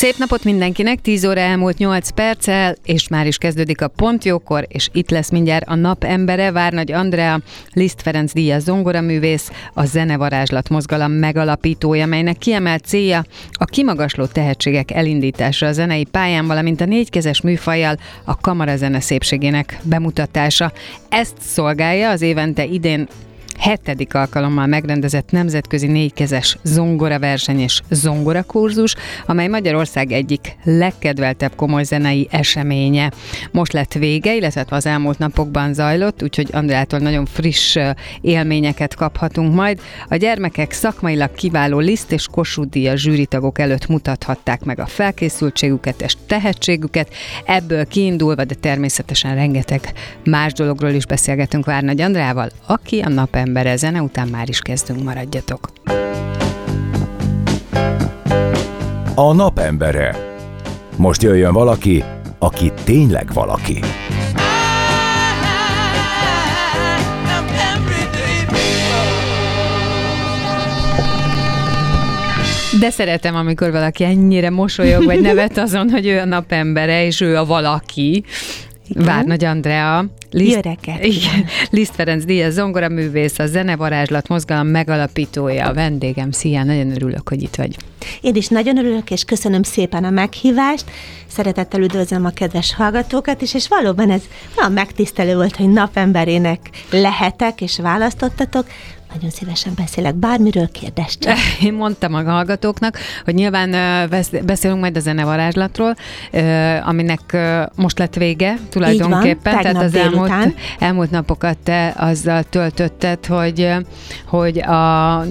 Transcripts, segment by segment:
Szép napot mindenkinek, 10 óra elmúlt 8 perccel, és már is kezdődik a Pontjókor, és itt lesz mindjárt a nap embere, Várnagy Andrea, Liszt Ferenc Díaz zongoraművész, a Zenevarázslat mozgalom megalapítója, melynek kiemelt célja a kimagasló tehetségek elindítása a zenei pályán, valamint a négykezes műfajjal a kamarazene szépségének bemutatása. Ezt szolgálja az évente idén hetedik alkalommal megrendezett nemzetközi négykezes zongora verseny és zongora kurzus, amely Magyarország egyik legkedveltebb komoly zenei eseménye. Most lett vége, illetve az elmúlt napokban zajlott, úgyhogy Andrától nagyon friss élményeket kaphatunk majd. A gyermekek szakmailag kiváló liszt és Díja zsűritagok előtt mutathatták meg a felkészültségüket és tehetségüket. Ebből kiindulva, de természetesen rengeteg más dologról is beszélgetünk Várnagy Andrával, aki a napem embere. Zene után már is kezdünk, maradjatok. A napembere. Most jöjjön valaki, aki tényleg valaki. De szeretem, amikor valaki ennyire mosolyog, vagy nevet azon, hogy ő a napembere, és ő a valaki. Várnagy Andrea, Liszt, Igen, Liszt Ferenc Díaz zongoraművész, a Zenevarázslat mozgalom megalapítója, a vendégem. Szia, nagyon örülök, hogy itt vagy. Én is nagyon örülök, és köszönöm szépen a meghívást. Szeretettel üdvözlöm a kedves hallgatókat is, és valóban ez olyan megtisztelő volt, hogy napemberének lehetek, és választottatok. Nagyon szívesen beszélek bármiről, kérdez csak. Én mondtam a hallgatóknak, hogy nyilván beszélünk majd a zenevarázslatról, aminek most lett vége tulajdonképpen. Van, tehát az elmúlt, elmúlt napokat te azzal töltötted, hogy, hogy a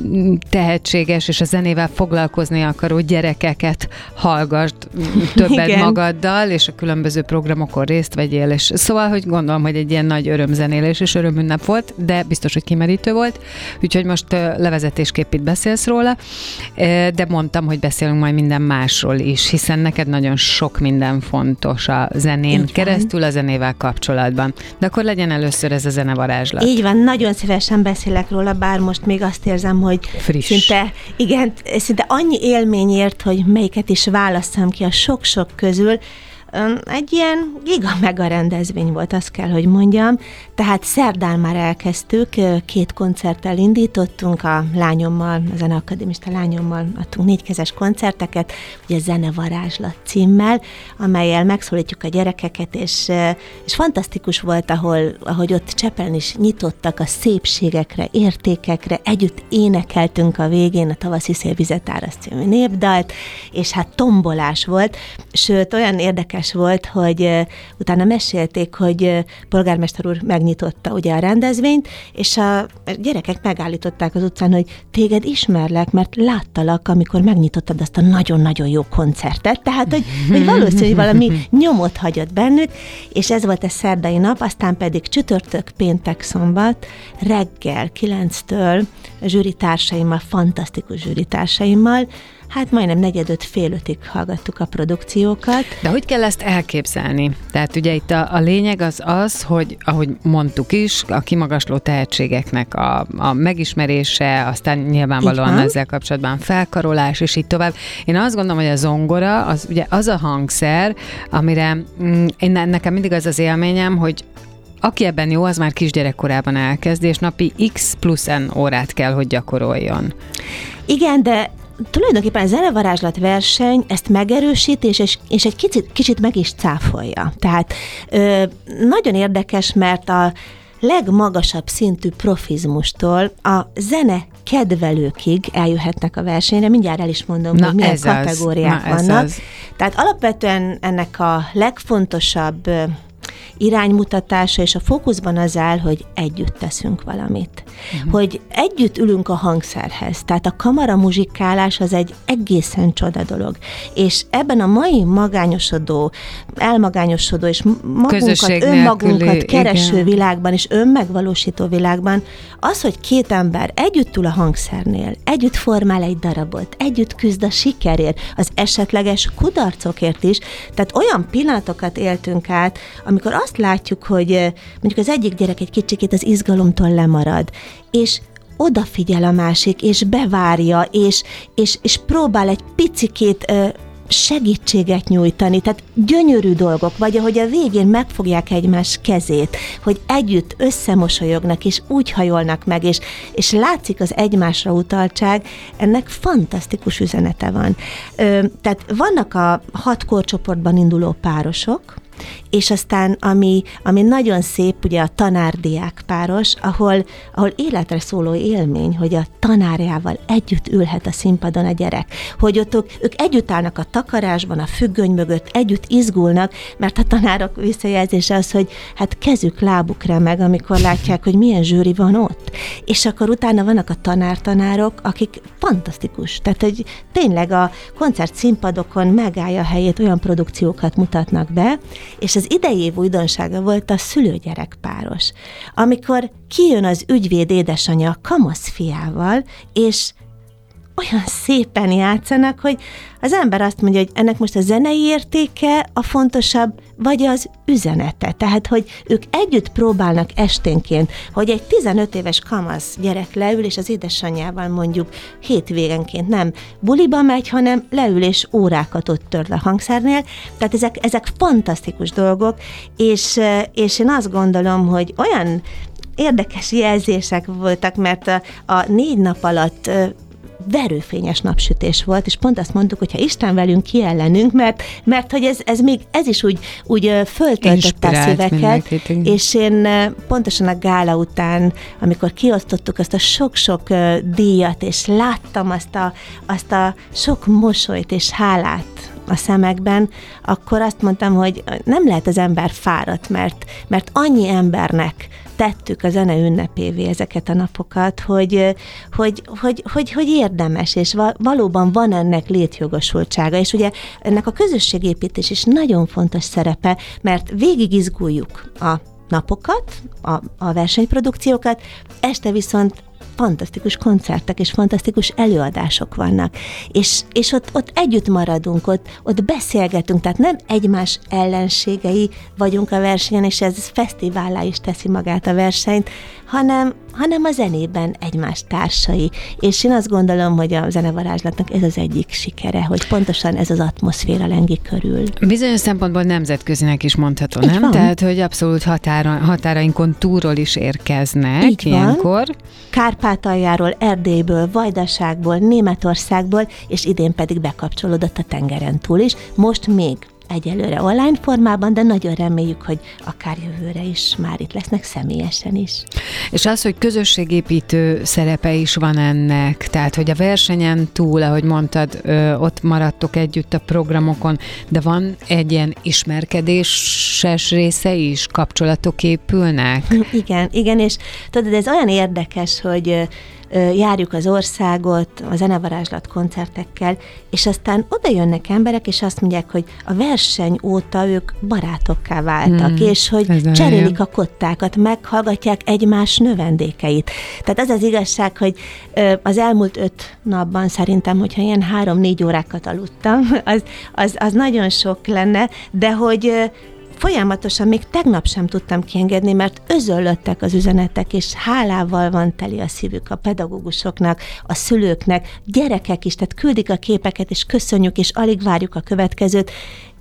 tehetséges és a zenével foglalkozni akaró gyerekeket hallgass többet Igen. magaddal, és a különböző programokon részt vegyél. És szóval, hogy gondolom, hogy egy ilyen nagy örömzenélés és örömünnep volt, de biztos, hogy kimerítő volt úgyhogy most levezetésképp itt beszélsz róla, de mondtam, hogy beszélünk majd minden másról is, hiszen neked nagyon sok minden fontos a zenén Így keresztül, van. a zenével kapcsolatban. De akkor legyen először ez a zenevarázslat. Így van, nagyon szívesen beszélek róla, bár most még azt érzem, hogy Friss. szinte, igen, szinte annyi élményért, hogy melyiket is választam ki a sok-sok közül, egy ilyen giga mega rendezvény volt, azt kell, hogy mondjam. Tehát szerdán már elkezdtük, két koncerttel indítottunk, a lányommal, a zeneakadémista lányommal adtunk négykezes koncerteket, ugye Zene Varázslat címmel, amelyel megszólítjuk a gyerekeket, és, és fantasztikus volt, ahol, ahogy ott Csepelen is nyitottak a szépségekre, értékekre, együtt énekeltünk a végén a tavaszi szélvizet című népdalt, és hát tombolás volt, sőt olyan érdekes érdekes volt, hogy utána mesélték, hogy polgármester úr megnyitotta ugye a rendezvényt, és a gyerekek megállították az utcán, hogy téged ismerlek, mert láttalak, amikor megnyitottad azt a nagyon-nagyon jó koncertet, tehát, hogy, hogy valószínűleg valami nyomot hagyott bennük, és ez volt a szerdai nap, aztán pedig csütörtök, péntek, szombat, reggel 9-től zsűritársaimmal, fantasztikus zsűritársaimmal, hát majdnem negyedöt fél ötig hallgattuk a produkciókat. De hogy kell ezt elképzelni? Tehát ugye itt a, a lényeg az az, hogy ahogy mondtuk is, a kimagasló tehetségeknek a, a megismerése, aztán nyilvánvalóan ezzel kapcsolatban felkarolás, és így tovább. Én azt gondolom, hogy a zongora, az ugye az a hangszer, amire mm, én, nekem mindig az az élményem, hogy aki ebben jó, az már kisgyerekkorában elkezd, és napi X plusz N órát kell, hogy gyakoroljon. Igen, de tulajdonképpen a zenevarázslat verseny ezt megerősít, és, és, egy kicsit, kicsit meg is cáfolja. Tehát ö, nagyon érdekes, mert a legmagasabb szintű profizmustól a zene kedvelőkig eljöhetnek a versenyre. Mindjárt el is mondom, Na, hogy milyen kategóriák az. Na, vannak. Az. Tehát alapvetően ennek a legfontosabb iránymutatása, és a fókuszban az áll, hogy együtt teszünk valamit. Uh-huh. Hogy együtt ülünk a hangszerhez. Tehát a kamara muzsikálás az egy egészen csoda dolog. És ebben a mai magányosodó, elmagányosodó és magunkat, önmagunkat kereső igen. világban és önmegvalósító világban, az, hogy két ember együtt ül a hangszernél, együtt formál egy darabot, együtt küzd a sikerért, az esetleges kudarcokért is, tehát olyan pillanatokat éltünk át, amikor azt látjuk, hogy mondjuk az egyik gyerek egy kicsikét az izgalomtól lemarad, és odafigyel a másik, és bevárja, és, és, és próbál egy picikét segítséget nyújtani, tehát gyönyörű dolgok, vagy ahogy a végén megfogják egymás kezét, hogy együtt összemosolyognak, és úgy hajolnak meg, és, és látszik az egymásra utaltság, ennek fantasztikus üzenete van. Ö, tehát vannak a hat korcsoportban induló párosok, és aztán ami, ami nagyon szép, ugye a tanárdiák páros, ahol, ahol életre szóló élmény, hogy a tanárjával együtt ülhet a színpadon a gyerek, hogy ott ők, ők együtt állnak a takarásban, a függöny mögött, együtt izgulnak, mert a tanárok visszajelzése az, hogy hát kezük, lábuk remeg, amikor látják, hogy milyen zsűri van ott. És akkor utána vannak a tanártanárok, akik fantasztikus. Tehát, hogy tényleg a koncert színpadokon megállja a helyét, olyan produkciókat mutatnak be, és az idei év újdonsága volt a szülőgyerek páros, amikor kijön az ügyvéd édesanyja kamasz fiával, és olyan szépen játszanak, hogy az ember azt mondja, hogy ennek most a zenei értéke a fontosabb, vagy az üzenete. Tehát, hogy ők együtt próbálnak esténként, hogy egy 15 éves kamasz gyerek leül, és az édesanyjával mondjuk hétvégenként nem buliba megy, hanem leül és órákat ott tört a hangszernél. Tehát ezek, ezek fantasztikus dolgok, és, és én azt gondolom, hogy olyan érdekes jelzések voltak, mert a, a négy nap alatt verőfényes napsütés volt, és pont azt mondtuk, hogy ha Isten velünk, ki ellenünk, mert, mert hogy ez, ez még, ez is úgy, úgy föltöltötte a szíveket, és én pontosan a gála után, amikor kiosztottuk azt a sok-sok díjat, és láttam azt a, azt a sok mosolyt és hálát a szemekben, akkor azt mondtam, hogy nem lehet az ember fáradt, mert, mert annyi embernek tettük a zene ünnepévé ezeket a napokat, hogy, hogy, hogy, hogy, hogy érdemes, és valóban van ennek létjogosultsága, és ugye ennek a közösségépítés is nagyon fontos szerepe, mert végig izguljuk a napokat, a, a versenyprodukciókat, este viszont fantasztikus koncertek és fantasztikus előadások vannak. És, és ott, ott együtt maradunk, ott, ott beszélgetünk, tehát nem egymás ellenségei vagyunk a versenyen, és ez fesztiválá is teszi magát a versenyt, hanem, hanem a zenében egymás társai. És én azt gondolom, hogy a zenevarázslatnak ez az egyik sikere, hogy pontosan ez az atmoszféra lengi körül. Bizonyos szempontból nemzetközinek is mondható, Így nem? Van. Tehát, hogy abszolút határa, határainkon túlról is érkeznek Így ilyenkor. Van. Kárpátaljáról, Erdélyből, Vajdaságból, Németországból, és idén pedig bekapcsolódott a tengeren túl is. Most még egyelőre online formában, de nagyon reméljük, hogy akár jövőre is már itt lesznek személyesen is. És az, hogy közösségépítő szerepe is van ennek, tehát hogy a versenyen túl, ahogy mondtad, ott maradtok együtt a programokon, de van egy ilyen ismerkedéses része is, kapcsolatok épülnek? Igen, igen, és tudod, ez olyan érdekes, hogy járjuk az országot a zenevarázslat koncertekkel, és aztán oda jönnek emberek, és azt mondják, hogy a verseny óta ők barátokká váltak, hmm, és hogy cserélik a kottákat, meghallgatják egymás növendékeit. Tehát az az igazság, hogy az elmúlt öt napban szerintem, hogyha ilyen három-négy órákat aludtam, az, az, az nagyon sok lenne, de hogy folyamatosan még tegnap sem tudtam kiengedni, mert özöllöttek az üzenetek, és hálával van teli a szívük a pedagógusoknak, a szülőknek, gyerekek is, tehát küldik a képeket, és köszönjük, és alig várjuk a következőt.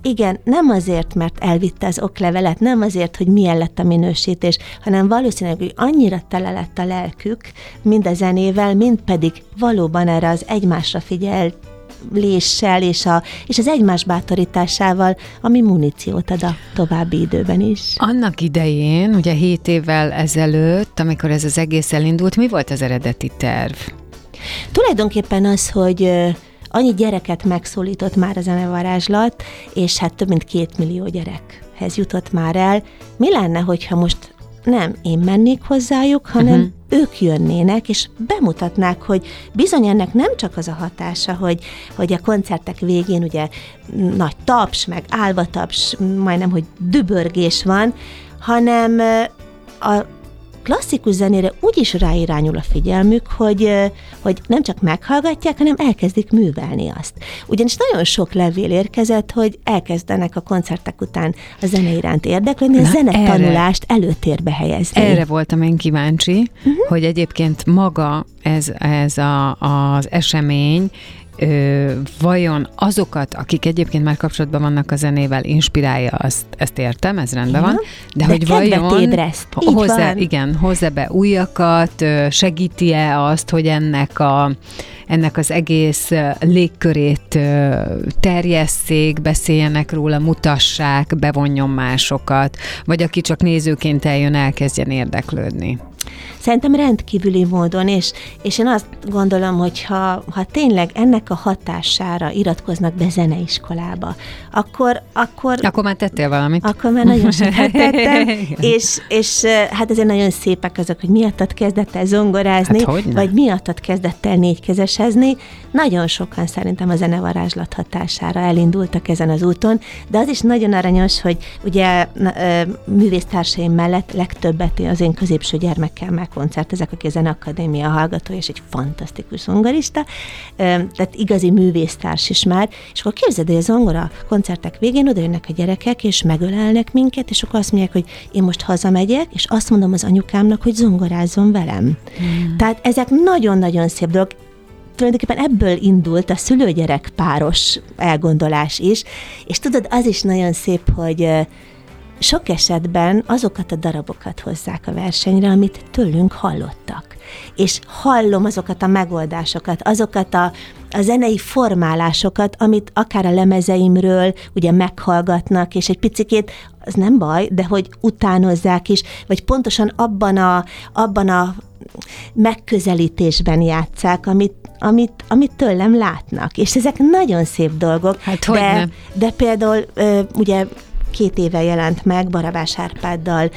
Igen, nem azért, mert elvitte az oklevelet, nem azért, hogy milyen lett a minősítés, hanem valószínűleg, hogy annyira tele lett a lelkük, mind a zenével, mind pedig valóban erre az egymásra figyelt léssel és, a, és az egymás bátorításával, ami muníciót ad a további időben is. Annak idején, ugye 7 évvel ezelőtt, amikor ez az egész elindult, mi volt az eredeti terv? Tulajdonképpen az, hogy annyi gyereket megszólított már a zenevarázslat, és hát több mint két millió gyerek emberekhez jutott már el, mi lenne, hogyha most nem én mennék hozzájuk, hanem uh-huh. ők jönnének, és bemutatnák, hogy bizony ennek nem csak az a hatása, hogy, hogy a koncertek végén ugye nagy taps, meg álva taps, majdnem, hogy dübörgés van, hanem a klasszikus zenére úgy is ráirányul a figyelmük, hogy, hogy nem csak meghallgatják, hanem elkezdik művelni azt. Ugyanis nagyon sok levél érkezett, hogy elkezdenek a koncertek után a zene iránt érdeklődni, a zenetanulást erre, előtérbe helyezni. Erre voltam én kíváncsi, uh-huh. hogy egyébként maga ez, ez a, az esemény ö, vajon azokat, akik egyébként már kapcsolatban vannak a zenével, inspirálja, azt, ezt értem, ez rendben van, de, de hogy vajon ébreszt. hozzá, igen, hozzá be újakat, segíti-e azt, hogy ennek a ennek az egész légkörét terjesszék, beszéljenek róla, mutassák, bevonjon másokat, vagy aki csak nézőként eljön, elkezdjen érdeklődni. Szerintem rendkívüli módon, és, és én azt gondolom, hogy ha, ha tényleg ennek a hatására iratkoznak be zeneiskolába, akkor... Akkor, akkor már tettél valamit. Akkor már nagyon sokat tettem, és, és hát ezért nagyon szépek azok, hogy miattat kezdett el zongorázni, hát vagy miattat kezdett el négykezesezni. Nagyon sokan szerintem a zenevarázslat hatására elindultak ezen az úton, de az is nagyon aranyos, hogy ugye művésztársaim mellett legtöbbet az én középső gyermekkel meg koncertezek, aki a Zeneakadémia hallgató, és egy fantasztikus zongorista, tehát igazi művésztárs is már, és akkor képzeld, hogy a zongora koncertek végén oda jönnek a gyerekek, és megölelnek minket, és akkor azt mondják, hogy én most hazamegyek, és azt mondom az anyukámnak, hogy zongorázzon velem. Hmm. Tehát ezek nagyon-nagyon szép dolgok, tulajdonképpen ebből indult a szülőgyerek páros elgondolás is, és tudod, az is nagyon szép, hogy sok esetben azokat a darabokat hozzák a versenyre, amit tőlünk hallottak. És hallom azokat a megoldásokat, azokat a, a zenei formálásokat, amit akár a lemezeimről ugye meghallgatnak, és egy picikét, az nem baj, de hogy utánozzák is, vagy pontosan abban a, abban a megközelítésben játszák, amit, amit, amit tőlem látnak. És ezek nagyon szép dolgok. Hát, de, de például ugye két éve jelent meg, Barabás Árpáddal,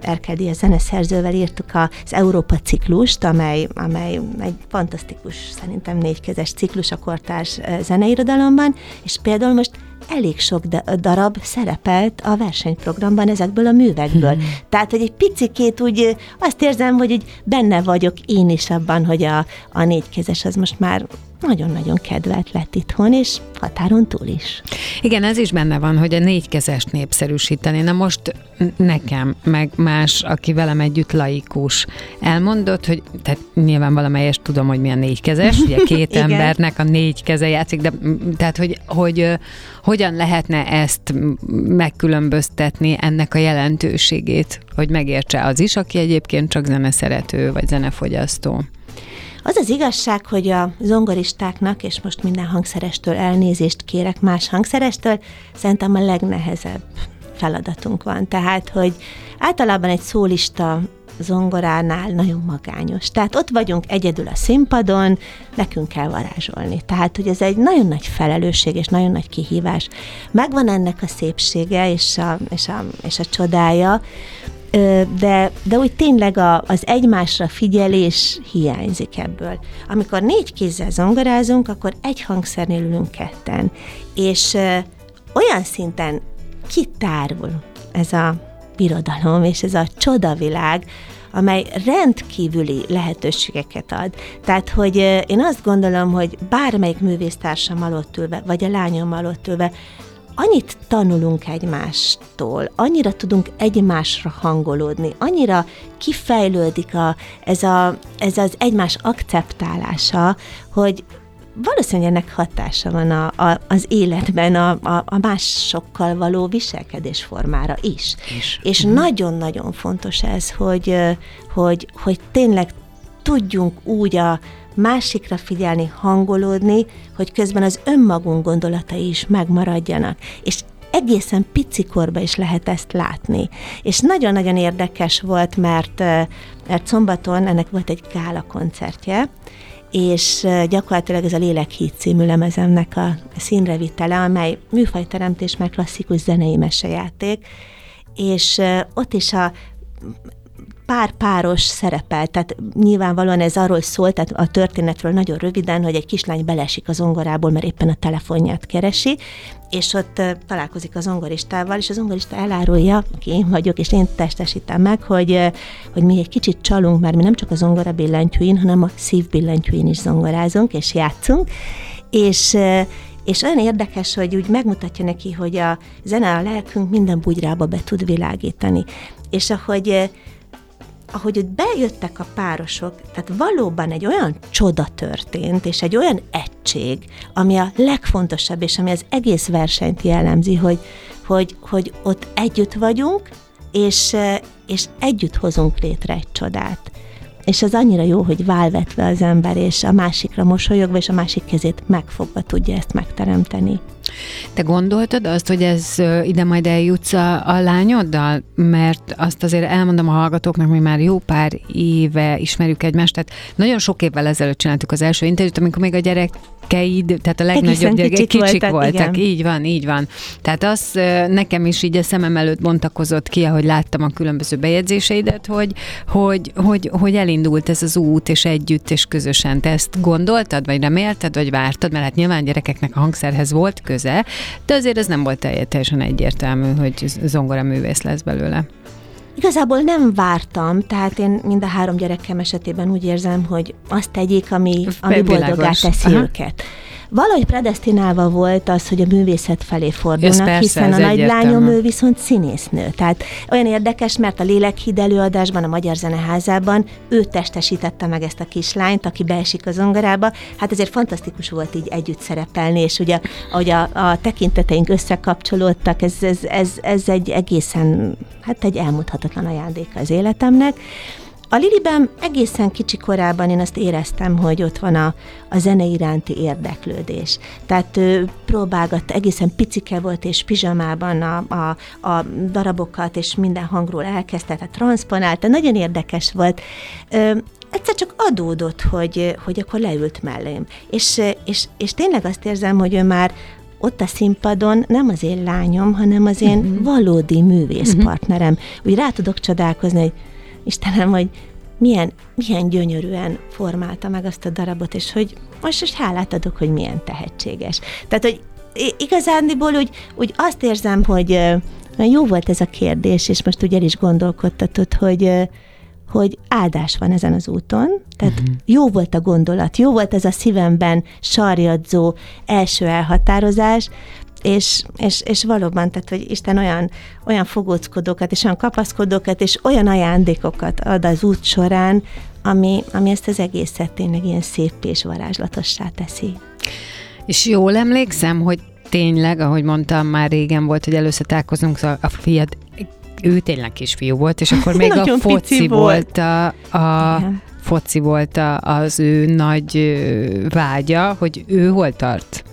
Erkel a zeneszerzővel írtuk az Európa ciklust, amely, amely egy fantasztikus, szerintem négykezes ciklus a kortárs zeneirodalomban, és például most elég sok darab szerepelt a versenyprogramban ezekből a művekből. Hmm. Tehát, hogy egy picikét úgy azt érzem, hogy úgy benne vagyok én is abban, hogy a, a négykezes az most már nagyon-nagyon kedvelt lett itthon, és határon túl is. Igen, ez is benne van, hogy a négykezest népszerűsíteni. Na most nekem, meg más, aki velem együtt laikus, elmondott, hogy tehát nyilván valamelyest tudom, hogy milyen négykezes, ugye két embernek a négy keze játszik, de tehát, hogy, hogy hogyan lehetne ezt megkülönböztetni ennek a jelentőségét, hogy megértse az is, aki egyébként csak zeneszerető vagy zenefogyasztó. Az az igazság, hogy a zongoristáknak, és most minden hangszerestől elnézést kérek más hangszerestől, szerintem a legnehezebb feladatunk van. Tehát, hogy általában egy szólista zongoránál nagyon magányos. Tehát ott vagyunk egyedül a színpadon, nekünk kell varázsolni. Tehát, hogy ez egy nagyon nagy felelősség és nagyon nagy kihívás. Megvan ennek a szépsége és a, és a, és a csodája, de, de úgy tényleg a, az egymásra figyelés hiányzik ebből. Amikor négy kézzel zongorázunk, akkor egy hangszernél ülünk ketten, és olyan szinten kitárul ez a birodalom és ez a csodavilág, amely rendkívüli lehetőségeket ad. Tehát, hogy én azt gondolom, hogy bármelyik művésztársam alatt ülve, vagy a lányom alatt ülve, annyit tanulunk egymástól, annyira tudunk egymásra hangolódni, annyira kifejlődik a, ez, a, ez az egymás akceptálása, hogy valószínűleg ennek hatása van a, a, az életben a, a, a másokkal való viselkedésformára is. is. És mhm. nagyon-nagyon fontos ez, hogy, hogy, hogy tényleg tudjunk úgy a, másikra figyelni, hangolódni, hogy közben az önmagunk gondolatai is megmaradjanak. És egészen picikorba is lehet ezt látni. És nagyon-nagyon érdekes volt, mert, mert szombaton ennek volt egy gála koncertje, és gyakorlatilag ez a Lélekhíd című lemezemnek a színrevitele, amely műfajteremtés, meg klasszikus zenei mesejáték, és ott is a pár-páros szerepel, tehát nyilvánvalóan ez arról szól, tehát a történetről nagyon röviden, hogy egy kislány belesik az zongorából, mert éppen a telefonját keresi, és ott találkozik az zongoristával, és az zongorista elárulja, aki én vagyok, és én testesítem meg, hogy, hogy mi egy kicsit csalunk, mert mi nem csak a zongora billentyűin, hanem a szív billentyűin is zongorázunk, és játszunk, és és olyan érdekes, hogy úgy megmutatja neki, hogy a zene a lelkünk minden bugyrába be tud világítani. És ahogy ahogy ott bejöttek a párosok, tehát valóban egy olyan csoda történt, és egy olyan egység, ami a legfontosabb, és ami az egész versenyt jellemzi, hogy, hogy, hogy ott együtt vagyunk, és, és együtt hozunk létre egy csodát. És az annyira jó, hogy válvetve az ember, és a másikra mosolyogva, és a másik kezét megfogva tudja ezt megteremteni. Te gondoltad azt, hogy ez ide majd eljutsz a, a lányoddal? Mert azt azért elmondom a hallgatóknak, mi már jó pár éve ismerjük egymást, tehát nagyon sok évvel ezelőtt csináltuk az első interjút, amikor még a gyerek gyerekeid, tehát a legnagyobb gyerek, kicsik, kicsik voltak, voltak. Igen. így van, így van. Tehát az nekem is így a szemem előtt bontakozott ki, ahogy láttam a különböző bejegyzéseidet, hogy, hogy, hogy, hogy elindult ez az út, és együtt, és közösen. Te ezt gondoltad, vagy remélted, vagy vártad, mert hát nyilván gyerekeknek a hangszerhez volt köze, de azért ez nem volt teljesen egyértelmű, hogy zongora művész lesz belőle. Igazából nem vártam, tehát én mind a három gyerekem esetében úgy érzem, hogy azt tegyék, ami, ami boldogá teszi Aha. őket valahogy predestinálva volt az, hogy a művészet felé fordulnak, persze, hiszen a nagy lányom ő viszont színésznő. Tehát olyan érdekes, mert a Lélekhíd előadásban, a Magyar Zeneházában ő testesítette meg ezt a kislányt, aki beesik a zongorába. Hát ezért fantasztikus volt így együtt szerepelni, és ugye, ahogy a, a tekinteteink összekapcsolódtak, ez, ez, ez, ez egy egészen, hát egy elmondhatatlan ajándéka az életemnek. A Liliben egészen kicsi korában én azt éreztem, hogy ott van a, a zene iránti érdeklődés. Tehát ő próbálgatta, egészen picike volt, és pizsamában a, a, a darabokat, és minden hangról elkezdte, tehát transponálta, nagyon érdekes volt. Ö, egyszer csak adódott, hogy, hogy akkor leült mellém. És, és, és tényleg azt érzem, hogy ő már ott a színpadon nem az én lányom, hanem az én uh-huh. valódi művészpartnerem. Uh-huh. Úgy rá tudok csodálkozni, hogy Istenem, hogy milyen, milyen gyönyörűen formálta meg azt a darabot, és hogy most, most hálát adok, hogy milyen tehetséges. Tehát, hogy igazándiból úgy, úgy azt érzem, hogy jó volt ez a kérdés, és most ugye el is gondolkodtatod, hogy, hogy áldás van ezen az úton, tehát uh-huh. jó volt a gondolat, jó volt ez a szívemben sarjadzó első elhatározás, és, és, és valóban, tehát, hogy Isten olyan, olyan fogóckodókat, és olyan kapaszkodókat, és olyan ajándékokat ad az út során, ami, ami ezt az egészet tényleg ilyen szép és varázslatossá teszi. És jól emlékszem, hogy tényleg, ahogy mondtam, már régen volt, hogy először találkozunk, szóval a fiad, ő tényleg kisfiú volt, és akkor még a foci volt a, a foci volt a, az ő nagy vágya, hogy ő hol tart?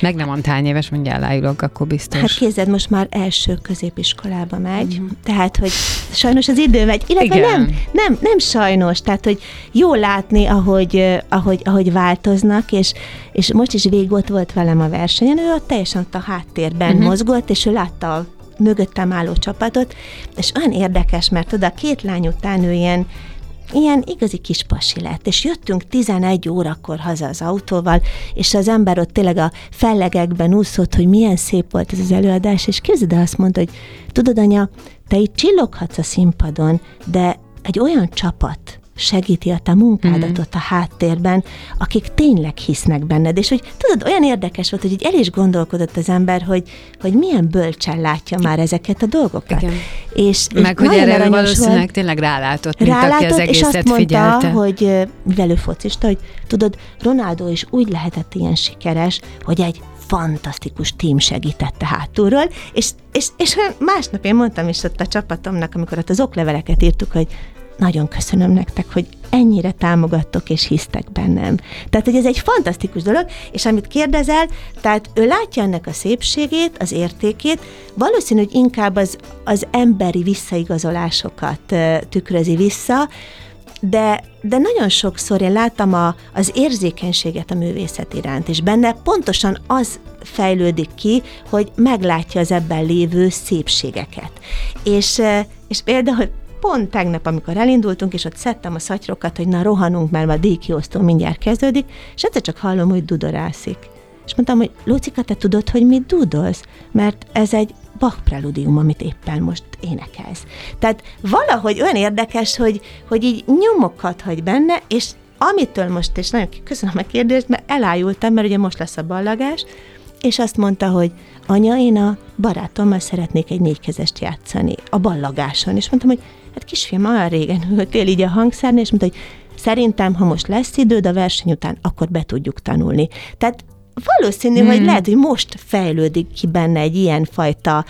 Meg nem mondta hány éves, mondja elájulok, akkor biztos. Hát kézed most már első középiskolába megy, mm. tehát, hogy sajnos az idő megy, illetve Igen. nem, nem, nem sajnos, tehát, hogy jó látni, ahogy, ahogy, ahogy változnak, és, és most is végig ott volt velem a versenyen, ő ott teljesen ott a háttérben uh-huh. mozgott, és ő látta a mögöttem álló csapatot, és olyan érdekes, mert oda két lány után ő ilyen ilyen igazi kis pasi lett, és jöttünk 11 órakor haza az autóval, és az ember ott tényleg a fellegekben úszott, hogy milyen szép volt ez az előadás, és képzeld azt mondta, hogy tudod anya, te itt csilloghatsz a színpadon, de egy olyan csapat, segíti a te munkádat mm. ott a háttérben, akik tényleg hisznek benned. És hogy tudod, olyan érdekes volt, hogy így el is gondolkodott az ember, hogy, hogy milyen bölcsen látja már ezeket a dolgokat. Igen. És, Meg, és hogy erre valószínűleg volt, tényleg rálátott, mint rálátott, aki az egészet és azt mondta, figyelte. hogy mivel ő focista, hogy tudod, Ronaldo is úgy lehetett ilyen sikeres, hogy egy fantasztikus tím segítette hátulról, és, és, és másnap én mondtam is ott a csapatomnak, amikor ott az okleveleket írtuk, hogy nagyon köszönöm nektek, hogy ennyire támogattok és hisztek bennem. Tehát, hogy ez egy fantasztikus dolog, és amit kérdezel, tehát ő látja ennek a szépségét, az értékét, valószínű, hogy inkább az, az emberi visszaigazolásokat tükrözi vissza, de, de nagyon sokszor én láttam a, az érzékenységet a művészet iránt, és benne pontosan az fejlődik ki, hogy meglátja az ebben lévő szépségeket. És, és például pont tegnap, amikor elindultunk, és ott szedtem a szatyrokat, hogy na rohanunk, mert a díjkiosztó mindjárt kezdődik, és egyszer csak hallom, hogy dudorászik. És mondtam, hogy Lucika, te tudod, hogy mit dudolsz? Mert ez egy Bach preludium, amit éppen most énekelsz. Tehát valahogy olyan érdekes, hogy, hogy így nyomokat hagy benne, és amitől most, és nagyon köszönöm a kérdést, mert elájultam, mert ugye most lesz a ballagás, és azt mondta, hogy anya, én a barátommal szeretnék egy négykezest játszani a ballagáson. És mondtam, hogy hát kisfiam, olyan régen ültél így a hangszárni, és mondta, hogy szerintem, ha most lesz időd a verseny után, akkor be tudjuk tanulni. Tehát valószínű, hmm. hogy lehet, hogy most fejlődik ki benne egy ilyen fajta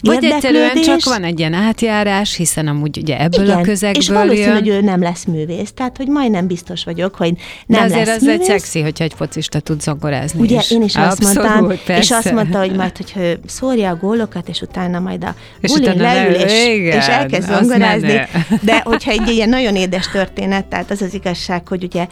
Vagy egyszerűen csak van egy ilyen átjárás, hiszen amúgy ugye ebből Igen, a közegből és valószínű, jön. hogy ő nem lesz művész, tehát hogy majdnem biztos vagyok, hogy nem De azért lesz az művész. egy szexi, hogyha egy focista tud zongorázni Ugye is. én is azt Abszolút, mondtam, persze. és azt mondta, hogy majd, hogyha ő szórja a gólokat, és utána majd a bulin leül, és, igen, és elkezd zongorázni. De hogyha egy ilyen nagyon édes történet, tehát az az igazság, hogy ugye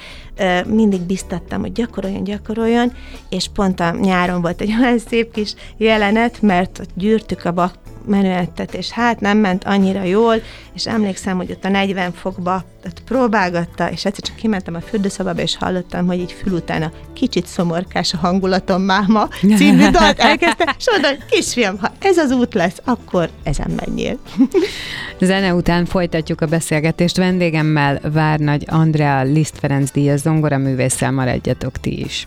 mindig biztattam, hogy gyakoroljon, gyakoroljon, és pont a nyáron volt egy olyan szép kis jelenet, mert ott gyűrtük a bak menüettet, és hát nem ment annyira jól, és emlékszem, hogy ott a 40 fokba ott próbálgatta, és egyszer csak kimentem a fürdőszobába, és hallottam, hogy így fül utána kicsit szomorkás a hangulatom máma című dalt elkezdte, és mondta, kisfiam, ha ez az út lesz, akkor ezen menjél. Zene után folytatjuk a beszélgetést vendégemmel, Várnagy Andrea Liszt Ferenc díjas zongoraművésszel maradjatok ti is.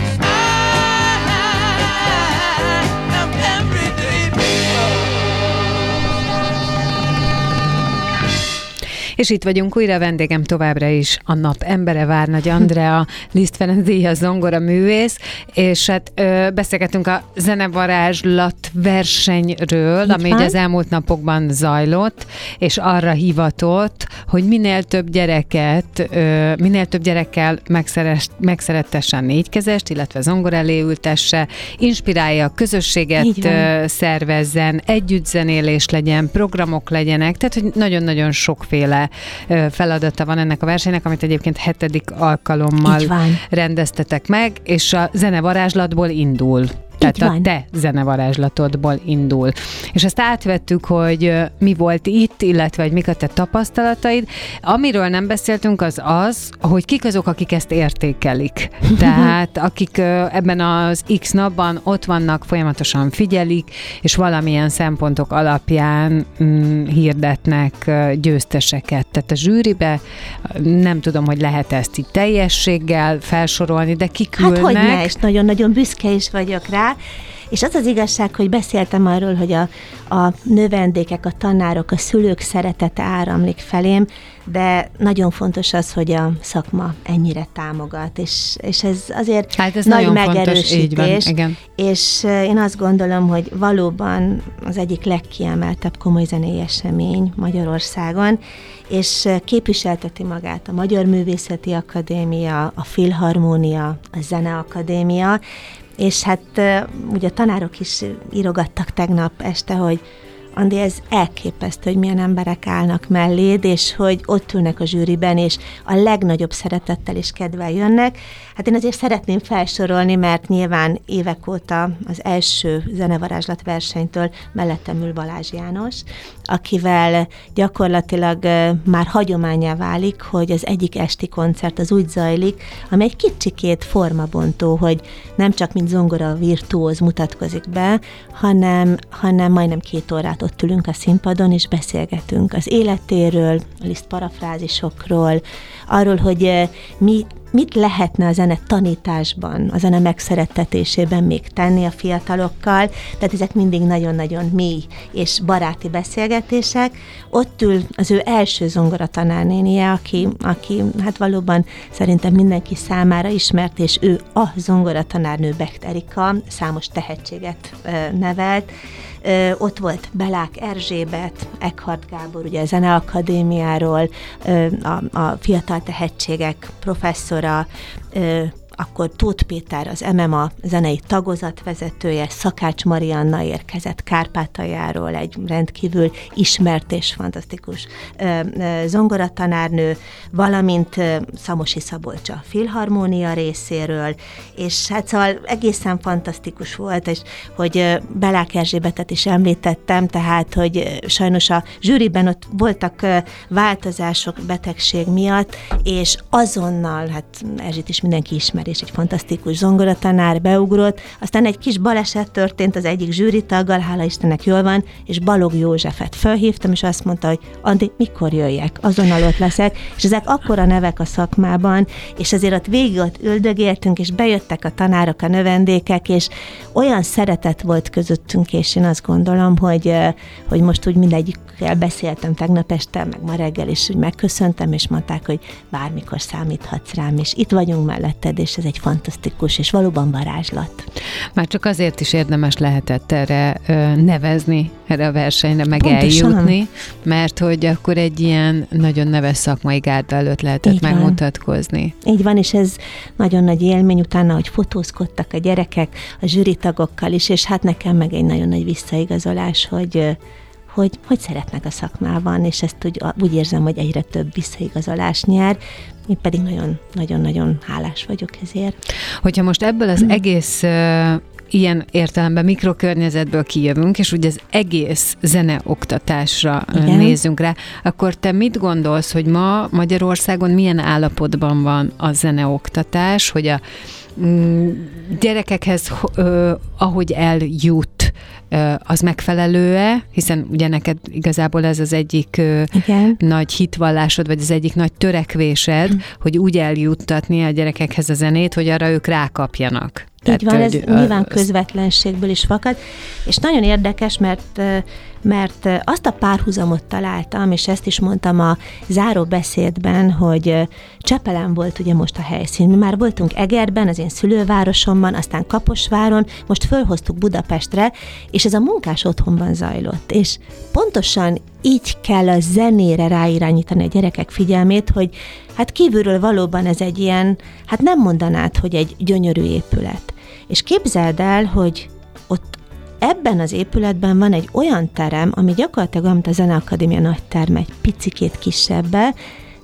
És itt vagyunk újra, vendégem továbbra is a nap embere Várnagy Andrea, Liszt Ferenc díjas zongora művész, és hát ö, beszélgetünk a zenevarázslat versenyről, Így ami így az elmúlt napokban zajlott, és arra hivatott, hogy minél több gyereket, ö, minél több gyerekkel megszeres, megszerettesse a négykezest, illetve zongor elé ültesse, inspirálja a közösséget, ö, szervezzen, együttzenélés legyen, programok legyenek, tehát hogy nagyon-nagyon sokféle feladata van ennek a versenynek, amit egyébként hetedik alkalommal rendeztetek meg, és a zenevarázslatból indul. Tehát Így a van. te zenevarázslatodból indul. És ezt átvettük, hogy mi volt itt, illetve hogy mik a te tapasztalataid. Amiről nem beszéltünk, az az, hogy kik azok, akik ezt értékelik. Tehát akik ebben az X napban ott vannak, folyamatosan figyelik, és valamilyen szempontok alapján mm, hirdetnek győzteseket. Tehát a zsűribe nem tudom, hogy lehet ezt így teljességgel felsorolni, de kik Hát hogy ne, és nagyon-nagyon büszke is vagyok rá. És az az igazság, hogy beszéltem arról, hogy a, a növendékek, a tanárok, a szülők szeretete áramlik felém, de nagyon fontos az, hogy a szakma ennyire támogat, és, és ez azért Hát ez nagy fontos, megerősítés. így van, igen. És eh, én azt gondolom, hogy valóban az egyik legkiemeltebb komoly zenei esemény Magyarországon, és eh, képviselteti magát a Magyar Művészeti Akadémia, a Filharmónia, a Zeneakadémia, és hát ugye a tanárok is írogattak tegnap este, hogy Andi, ez elképesztő, hogy milyen emberek állnak melléd, és hogy ott ülnek a zsűriben, és a legnagyobb szeretettel és kedvel jönnek. Hát én azért szeretném felsorolni, mert nyilván évek óta az első zenevarázslat versenytől mellettem ül Balázs János, akivel gyakorlatilag már hagyományá válik, hogy az egyik esti koncert az úgy zajlik, ami egy kicsikét formabontó, hogy nem csak mint zongora virtuóz mutatkozik be, hanem, hanem majdnem két órát ott ülünk a színpadon, és beszélgetünk az életéről, a liszt parafrázisokról, arról, hogy mi mit lehetne a zene tanításban, a zene megszerettetésében még tenni a fiatalokkal, tehát ezek mindig nagyon-nagyon mély és baráti beszélgetések. Ott ül az ő első zongora tanárnénie, aki, aki hát valóban szerintem mindenki számára ismert, és ő a zongora tanárnő Becht Erika, számos tehetséget nevelt, ott volt Belák Erzsébet, Eckhart Gábor, ugye a Zeneakadémiáról, a, a fiatal tehetségek professzora, akkor Tóth Péter, az MMA zenei tagozatvezetője, Szakács Marianna érkezett Kárpátaljáról, egy rendkívül ismert és fantasztikus zongoratanárnő, valamint Szamosi Szabolcs a Filharmónia részéről, és hát szóval egészen fantasztikus volt, és hogy Belák Erzsébetet is említettem, tehát, hogy sajnos a zsűriben ott voltak változások betegség miatt, és azonnal, hát Erzsét is mindenki ismeri, és egy fantasztikus zongoratanár beugrott, aztán egy kis baleset történt az egyik zsűritaggal, hála Istennek jól van, és Balog Józsefet felhívtam, és azt mondta, hogy Andi, mikor jöjjek? Azonnal ott leszek, és ezek akkora nevek a szakmában, és azért ott végig ott üldögéltünk, és bejöttek a tanárok, a növendékek, és olyan szeretet volt közöttünk, és én azt gondolom, hogy, hogy most úgy mindegyikkel beszéltem tegnap este, meg ma reggel is úgy megköszöntem, és mondták, hogy bármikor számíthatsz rám, és itt vagyunk melletted, és ez egy fantasztikus, és valóban varázslat. Már csak azért is érdemes lehetett erre nevezni, erre a versenyre, meg Pontosan. eljutni, mert hogy akkor egy ilyen nagyon neves szakmai gárda előtt lehetett Így megmutatkozni. Van. Így van, és ez nagyon nagy élmény utána, hogy fotózkodtak a gyerekek a zsűritagokkal is, és hát nekem meg egy nagyon nagy visszaigazolás, hogy hogy, hogy szeretnek a szakmában, és ezt úgy, úgy érzem, hogy egyre több visszaigazolás nyer, én pedig nagyon-nagyon hálás vagyok ezért. Hogyha most ebből az egész uh, ilyen értelemben mikrokörnyezetből kijövünk, és ugye az egész zeneoktatásra Igen. nézzünk rá, akkor te mit gondolsz, hogy ma Magyarországon milyen állapotban van a zeneoktatás, hogy a mm, gyerekekhez, ahogy eljut az megfelelő-e, hiszen ugye neked igazából ez az egyik Igen. nagy hitvallásod, vagy az egyik nagy törekvésed, hm. hogy úgy eljuttatni a gyerekekhez a zenét, hogy arra ők rákapjanak. Tehát, Így van, ez a, nyilván közvetlenségből is fakad, és nagyon érdekes, mert, mert azt a párhuzamot találtam, és ezt is mondtam a záró beszédben, hogy Csepelen volt ugye most a helyszín. Mi már voltunk Egerben, az én szülővárosomban, aztán Kaposváron, most fölhoztuk Budapestre, és ez a munkás otthonban zajlott. És pontosan így kell a zenére ráirányítani a gyerekek figyelmét, hogy hát kívülről valóban ez egy ilyen, hát nem mondanád, hogy egy gyönyörű épület. És képzeld el, hogy ott ebben az épületben van egy olyan terem, ami gyakorlatilag mint a Zeneakadémia nagy terme, egy picikét kisebbe,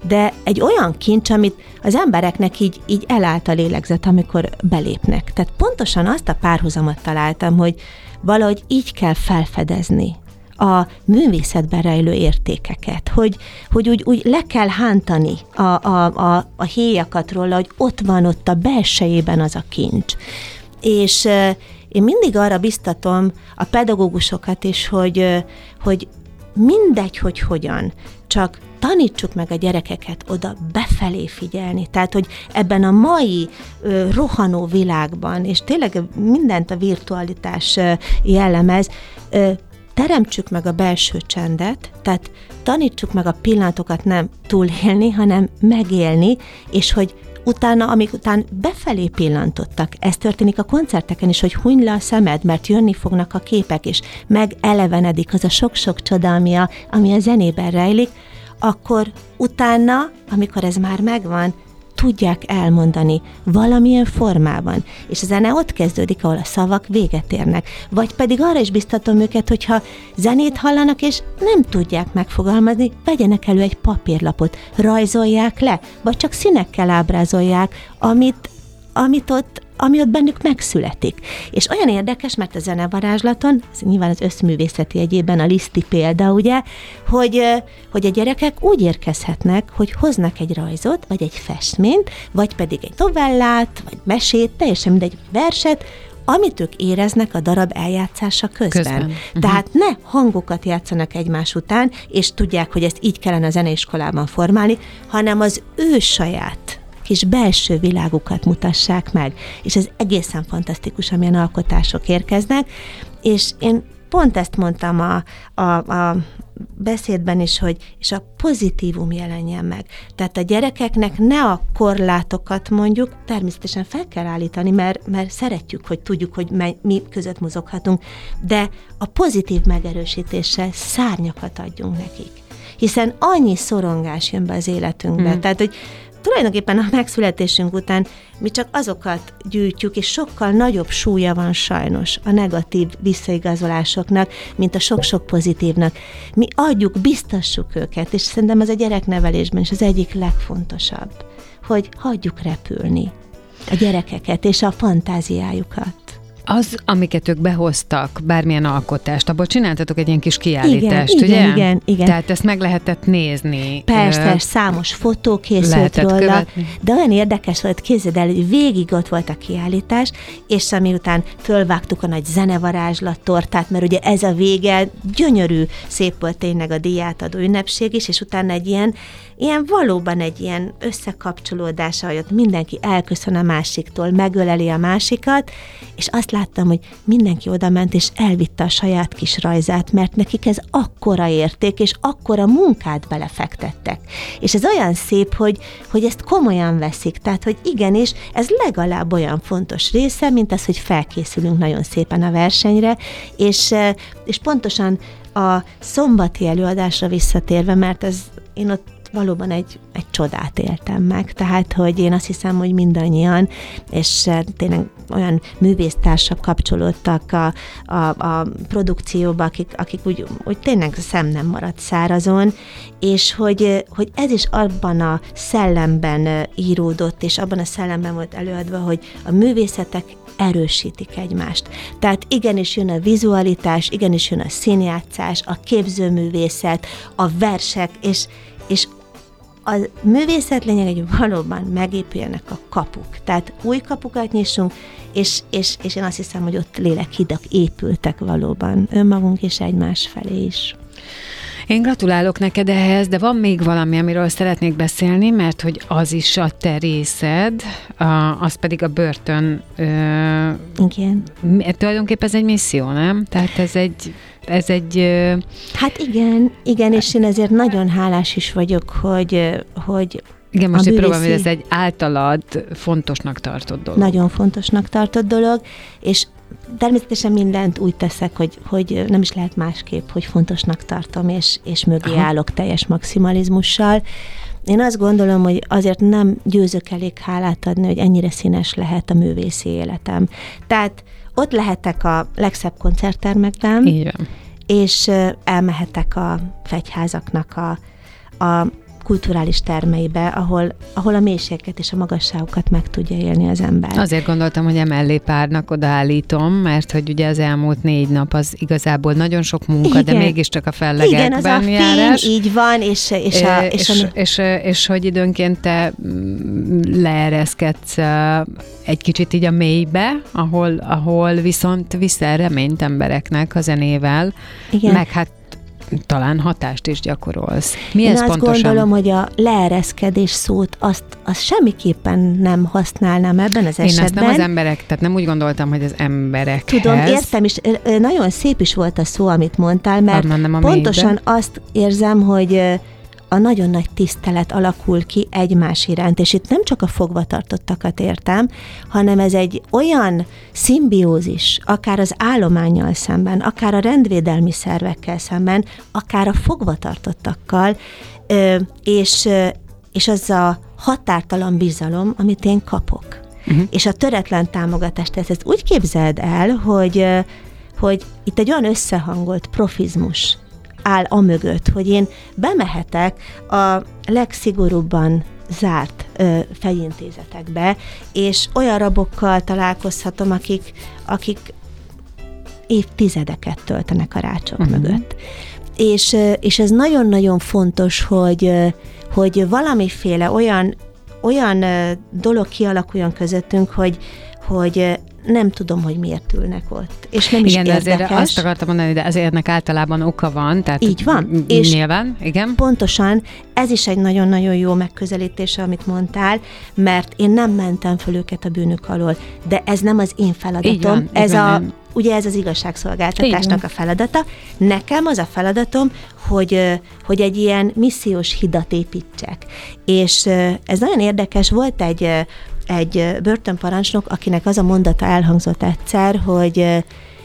de egy olyan kincs, amit az embereknek így, így elállt a lélegzet, amikor belépnek. Tehát pontosan azt a párhuzamot találtam, hogy valahogy így kell felfedezni a művészetben rejlő értékeket, hogy, hogy úgy, úgy le kell hántani a, a, a, a héjakat róla, hogy ott van ott a belsejében az a kincs. És én mindig arra biztatom a pedagógusokat is, hogy, hogy mindegy, hogy hogyan, csak tanítsuk meg a gyerekeket oda befelé figyelni. Tehát, hogy ebben a mai ö, rohanó világban, és tényleg mindent a virtualitás ö, jellemez, ö, teremtsük meg a belső csendet, tehát tanítsuk meg a pillanatokat nem túlélni, hanem megélni, és hogy utána, amik után befelé pillantottak, ez történik a koncerteken is, hogy huny le a szemed, mert jönni fognak a képek, és megelevenedik az a sok-sok csoda, ami a, ami a zenében rejlik, akkor utána, amikor ez már megvan, tudják elmondani valamilyen formában. És a zene ott kezdődik, ahol a szavak véget érnek. Vagy pedig arra is biztatom őket, hogyha zenét hallanak, és nem tudják megfogalmazni, vegyenek elő egy papírlapot, rajzolják le, vagy csak színekkel ábrázolják, amit, amit ott ami ott bennük megszületik. És olyan érdekes, mert a zenevarázslaton, ez nyilván az összművészeti egyében a liszti példa, ugye, hogy, hogy a gyerekek úgy érkezhetnek, hogy hoznak egy rajzot, vagy egy festményt, vagy pedig egy novellát, vagy mesét, teljesen mindegy verset, amit ők éreznek a darab eljátszása közben. közben. Uh-huh. Tehát ne hangokat játszanak egymás után, és tudják, hogy ezt így kellene a zeneiskolában formálni, hanem az ő saját kis belső világukat mutassák meg. És ez egészen fantasztikus, amilyen alkotások érkeznek, és én pont ezt mondtam a, a, a beszédben is, hogy és a pozitívum jelenjen meg. Tehát a gyerekeknek ne a korlátokat mondjuk, természetesen fel kell állítani, mert, mert szeretjük, hogy tudjuk, hogy mi között mozoghatunk, de a pozitív megerősítéssel szárnyakat adjunk nekik. Hiszen annyi szorongás jön be az életünkbe. Hmm. Tehát, hogy tulajdonképpen a megszületésünk után mi csak azokat gyűjtjük, és sokkal nagyobb súlya van sajnos a negatív visszaigazolásoknak, mint a sok-sok pozitívnak. Mi adjuk, biztassuk őket, és szerintem ez a gyereknevelésben is az egyik legfontosabb, hogy hagyjuk repülni a gyerekeket és a fantáziájukat. Az, amiket ők behoztak, bármilyen alkotást, abból csináltatok egy ilyen kis kiállítást, igen, ugye? Igen, igen. Tehát ezt meg lehetett nézni. Persze, Ö, számos fotó készült róla, követni. de olyan érdekes volt, képzeld el, hogy végig ott volt a kiállítás, és amiután fölvágtuk a nagy zenevarázslat tortát, mert ugye ez a vége, gyönyörű, szép volt tényleg a díjátadó ünnepség is, és utána egy ilyen, ilyen valóban egy ilyen összekapcsolódás, ahogy ott mindenki elköszön a másiktól, megöleli a másikat, és azt láttam, hogy mindenki oda ment, és elvitte a saját kis rajzát, mert nekik ez akkora érték, és akkora munkát belefektettek. És ez olyan szép, hogy, hogy ezt komolyan veszik, tehát, hogy igenis, ez legalább olyan fontos része, mint az, hogy felkészülünk nagyon szépen a versenyre, és, és pontosan a szombati előadásra visszatérve, mert ez én ott valóban egy, egy csodát éltem meg. Tehát, hogy én azt hiszem, hogy mindannyian, és tényleg olyan művésztársak kapcsolódtak a, a, a produkcióba, akik, akik úgy, úgy tényleg szem nem maradt szárazon, és hogy, hogy ez is abban a szellemben íródott, és abban a szellemben volt előadva, hogy a művészetek erősítik egymást. Tehát igenis jön a vizualitás, igenis jön a színjátszás, a képzőművészet, a versek, és, és a művészet lényeg, hogy valóban megépüljenek a kapuk. Tehát új kapukat nyissunk, és, és, és én azt hiszem, hogy ott lélekhidak épültek valóban önmagunk és egymás felé is. Én gratulálok neked ehhez, de van még valami, amiről szeretnék beszélni, mert hogy az is a te részed, a, az pedig a börtön. Ö, Igen. tulajdonképpen ez egy misszió, nem? Tehát ez egy, ez egy Hát igen, igen, és én ezért nagyon hálás is vagyok, hogy, hogy igen, most egy próbálom, hogy ez egy általad fontosnak tartott dolog. nagyon fontosnak tartott dolog, és természetesen mindent úgy teszek, hogy, hogy nem is lehet másképp, hogy fontosnak tartom, és, és mögé Aha. állok teljes maximalizmussal. Én azt gondolom, hogy azért nem győzök elég hálát adni, hogy ennyire színes lehet a művészi életem. Tehát ott lehetek a legszebb koncerttermekben, és elmehetek a fegyházaknak a, a kulturális termeibe, ahol, ahol a mélységeket és a magasságokat meg tudja élni az ember. Azért gondoltam, hogy emellé párnak odaállítom, mert hogy ugye az elmúlt négy nap az igazából nagyon sok munka, Igen. de mégiscsak a Igen, az a fellegekben fény, járás. így van, és, és, a, Ö, és, és, a, és, és hogy időnként te mm, leereszkedsz egy kicsit így a mélybe, ahol, ahol viszont viszel reményt embereknek a zenével, igen. meg hát talán hatást is gyakorolsz. Mi Én ez azt pontosan? gondolom, hogy a leereszkedés szót azt, azt semmiképpen nem használnám ebben az Én ezt esetben. nem az emberek, tehát nem úgy gondoltam, hogy az emberekhez. Tudom, értem, és nagyon szép is volt a szó, amit mondtál, mert Onnan nem pontosan mélybe. azt érzem, hogy a nagyon nagy tisztelet alakul ki egymás iránt, és itt nem csak a fogvatartottakat értem, hanem ez egy olyan szimbiózis, akár az állományjal szemben, akár a rendvédelmi szervekkel szemben, akár a fogvatartottakkal, és, és az a határtalan bizalom, amit én kapok. Uh-huh. És a töretlen támogatást, tehát ezt úgy képzeld el, hogy, hogy itt egy olyan összehangolt profizmus áll a mögött, hogy én bemehetek a legszigorúbban zárt ö, fejintézetekbe, és olyan rabokkal találkozhatom, akik, akik évtizedeket töltenek a rácsok uh-huh. mögött. És, és ez nagyon-nagyon fontos, hogy, hogy valamiféle olyan, olyan dolog kialakuljon közöttünk, hogy, hogy nem tudom, hogy miért ülnek ott. És nem Igen, is de érdekes. azért azt akartam mondani, de azért ennek általában oka van. Tehát Így van. És- nyilván, igen. Pontosan, ez is egy nagyon-nagyon jó megközelítése, amit mondtál, mert én nem mentem föl őket a bűnök alól, de ez nem az én feladatom. Így van, így ez van, a, ugye ez az Így igazságszolgáltatásnak a feladata. Nekem az a feladatom, hogy, hogy egy ilyen missziós hidat építsek. És ez nagyon érdekes, volt egy, egy börtönparancsnok, akinek az a mondata elhangzott egyszer, hogy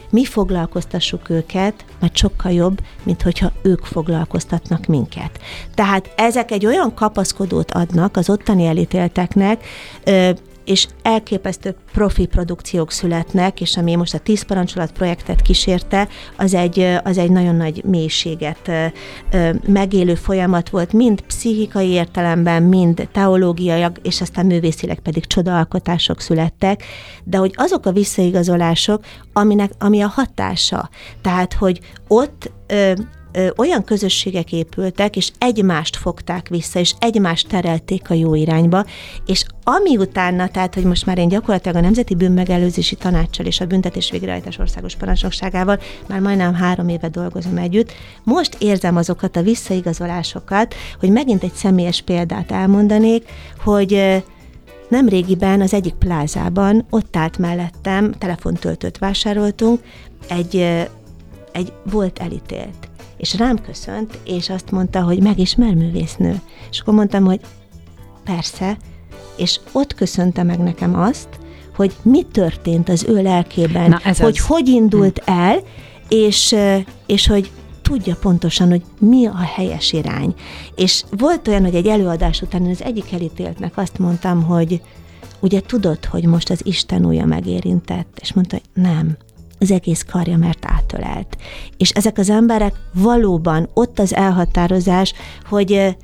mi foglalkoztassuk őket, mert sokkal jobb, mint hogyha ők foglalkoztatnak minket. Tehát ezek egy olyan kapaszkodót adnak az ottani elítélteknek, és elképesztő profi produkciók születnek, és ami most a Tíz Parancsolat projektet kísérte, az egy, az egy nagyon nagy mélységet megélő folyamat volt, mind pszichikai értelemben, mind teológiai, és aztán művészileg pedig csodaalkotások születtek, de hogy azok a visszaigazolások, aminek, ami a hatása, tehát, hogy ott olyan közösségek épültek, és egymást fogták vissza, és egymást terelték a jó irányba, és ami utána, tehát, hogy most már én gyakorlatilag a Nemzeti Bűnmegelőzési Tanácssal és a Büntetés Végrehajtás Országos Parancsnokságával már majdnem három éve dolgozom együtt, most érzem azokat a visszaigazolásokat, hogy megint egy személyes példát elmondanék, hogy nem régiben az egyik plázában ott állt mellettem, telefontöltőt vásároltunk, egy, egy volt elítélt és rám köszönt, és azt mondta, hogy megismer művésznő. És akkor mondtam, hogy persze, és ott köszönte meg nekem azt, hogy mi történt az ő lelkében, Na, ez hogy az. hogy indult hm. el, és, és hogy tudja pontosan, hogy mi a helyes irány. És volt olyan, hogy egy előadás után az egyik elítéltnek azt mondtam, hogy ugye tudod, hogy most az Isten újja megérintett, és mondta, hogy nem, az egész karja, mert átölelt. És ezek az emberek valóban ott az elhatározás, hogy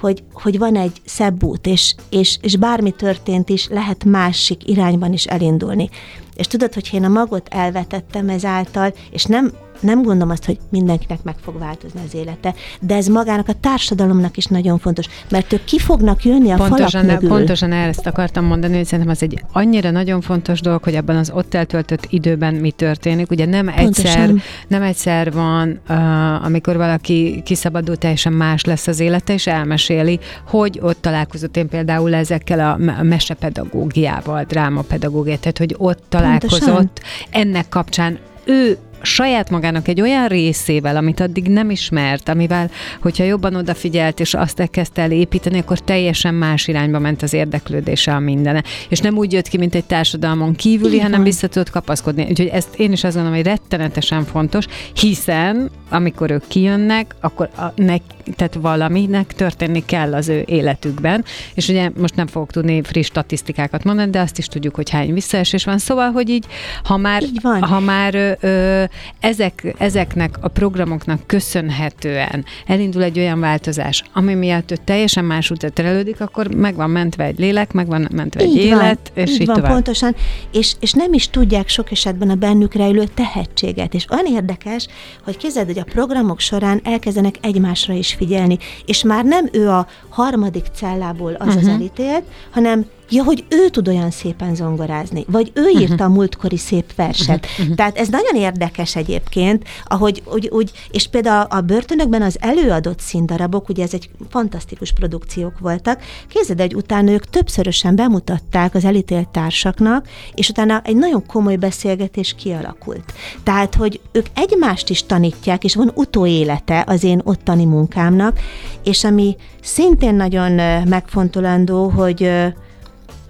hogy, hogy van egy szebb út, és, és, és bármi történt is, lehet másik irányban is elindulni. És tudod, hogy én a magot elvetettem ezáltal, és nem nem gondolom azt, hogy mindenkinek meg fog változni az élete, de ez magának a társadalomnak is nagyon fontos, mert ők ki fognak jönni a pontosan, falak mögül. Pontosan ezt akartam mondani, hogy szerintem az egy annyira nagyon fontos dolog, hogy abban az ott eltöltött időben mi történik. Ugye nem egyszer, nem egyszer van, uh, amikor valaki kiszabadul, teljesen más lesz az élete, és elmeséli, hogy ott találkozott én például ezekkel a mesepedagógiával, drámapedagógiával, tehát hogy ott találkozott Pontosan. ennek kapcsán ő saját magának egy olyan részével, amit addig nem ismert, amivel, hogyha jobban odafigyelt, és azt elkezdte el építeni, akkor teljesen más irányba ment az érdeklődése a mindene. És nem úgy jött ki, mint egy társadalmon kívüli, Igen. hanem vissza tudott kapaszkodni. Úgyhogy ezt én is azt gondolom, hogy rettenetesen fontos, hiszen amikor ők kijönnek, akkor a, nek, tehát valaminek történni kell az ő életükben. És ugye most nem fogok tudni friss statisztikákat mondani, de azt is tudjuk, hogy hány visszaesés van. Szóval, hogy így, ha már, így van. Ha már ö, ö, ezek, ezeknek a programoknak köszönhetően elindul egy olyan változás, ami miatt ő teljesen más útra terelődik, akkor meg van mentve egy lélek, meg van mentve egy így élet, van, és így, így van, tovább. pontosan, és, és nem is tudják sok esetben a bennük rejlő tehetséget, és olyan érdekes, hogy képzeld, hogy a programok során elkezdenek egymásra is figyelni, és már nem ő a harmadik cellából az uh-huh. az elítélt, hanem ja, hogy ő tud olyan szépen zongorázni, vagy ő írta uh-huh. a múltkori szép verset. Uh-huh. Tehát ez nagyon érdekes egyébként, ahogy úgy, úgy, és például a börtönökben az előadott színdarabok, ugye ez egy fantasztikus produkciók voltak, képzeld, hogy utána ők többszörösen bemutatták az elítélt társaknak, és utána egy nagyon komoly beszélgetés kialakult. Tehát, hogy ők egymást is tanítják, és van utóélete az én ottani munkámnak, és ami szintén nagyon megfontolandó, hogy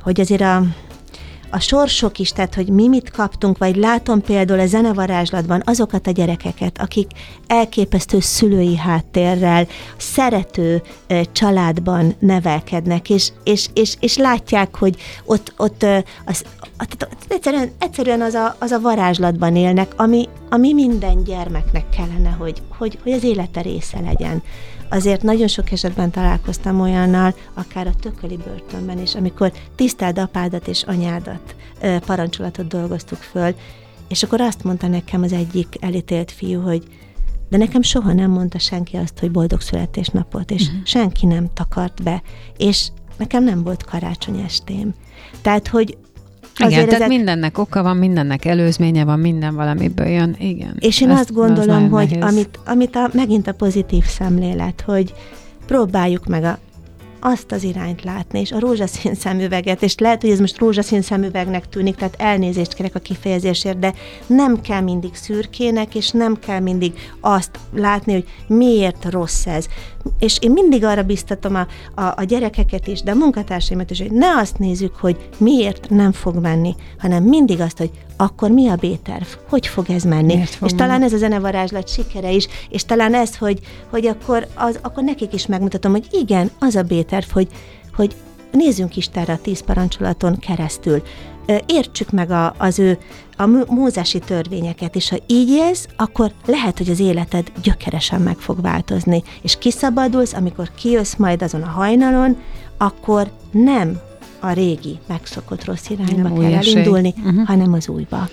hogy azért a, a sorsok is, tehát hogy mi mit kaptunk, vagy látom például a zenevarázslatban azokat a gyerekeket, akik elképesztő szülői háttérrel, szerető családban nevelkednek, és, és, és, és látják, hogy ott, ott az, egyszerűen, egyszerűen az, a, az a varázslatban élnek, ami, ami minden gyermeknek kellene, hogy, hogy, hogy az élete része legyen azért nagyon sok esetben találkoztam olyannal, akár a tököli börtönben is, amikor tiszteld apádat és anyádat parancsolatot dolgoztuk föl, és akkor azt mondta nekem az egyik elítélt fiú, hogy de nekem soha nem mondta senki azt, hogy boldog születésnapot, és uh-huh. senki nem takart be, és nekem nem volt karácsony estém. Tehát, hogy igen, Azért tehát ezek... mindennek oka van, mindennek előzménye van, minden valamiből jön, igen. És én Ezt, azt gondolom, hogy amit, amit a, megint a pozitív szemlélet, hogy próbáljuk meg a azt az irányt látni, és a rózsaszín szemüveget, és lehet, hogy ez most rózsaszín szemüvegnek tűnik, tehát elnézést kérek a kifejezésért, de nem kell mindig szürkének, és nem kell mindig azt látni, hogy miért rossz ez. És én mindig arra biztatom a, a, a gyerekeket is, de a munkatársaimat is, hogy ne azt nézzük, hogy miért nem fog menni, hanem mindig azt, hogy akkor mi a B-terv? Hogy fog ez menni? Miért fog és talán ez a zenevarázslat sikere is, és talán ez, hogy, hogy akkor, az, akkor nekik is megmutatom, hogy igen, az a B-terv, hogy, hogy nézzünk Istenre a tíz parancsolaton keresztül. Értsük meg a, az ő a mózási törvényeket, és ha így élsz, akkor lehet, hogy az életed gyökeresen meg fog változni, és kiszabadulsz, amikor kijössz majd azon a hajnalon, akkor nem a régi, megszokott rossz irányba Nem kell esély. elindulni, Mhm. hanem az újba.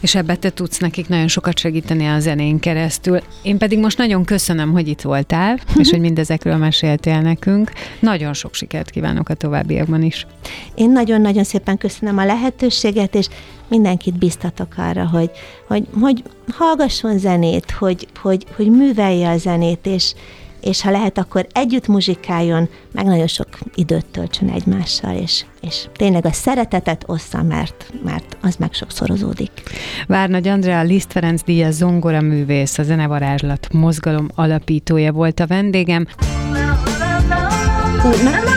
És ebbe te tudsz nekik nagyon sokat segíteni a zenén keresztül. Én pedig most nagyon köszönöm, hogy itt voltál, és hogy mindezekről meséltél nekünk. Nagyon sok sikert kívánok a továbbiakban is. Én nagyon-nagyon szépen köszönöm a lehetőséget, és mindenkit biztatok arra, hogy, hogy, hogy hallgasson zenét, hogy, hogy, hogy művelje a zenét, és, és ha lehet, akkor együtt muzsikáljon, meg nagyon sok időt töltsön egymással, és, és tényleg a szeretetet ossza, mert, mert az meg sokszorozódik. Várnagy Andrea Liszt Ferenc Díaz zongora művész, a zenevarázslat mozgalom alapítója volt a vendégem. Na,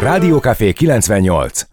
Rádiókafé 98.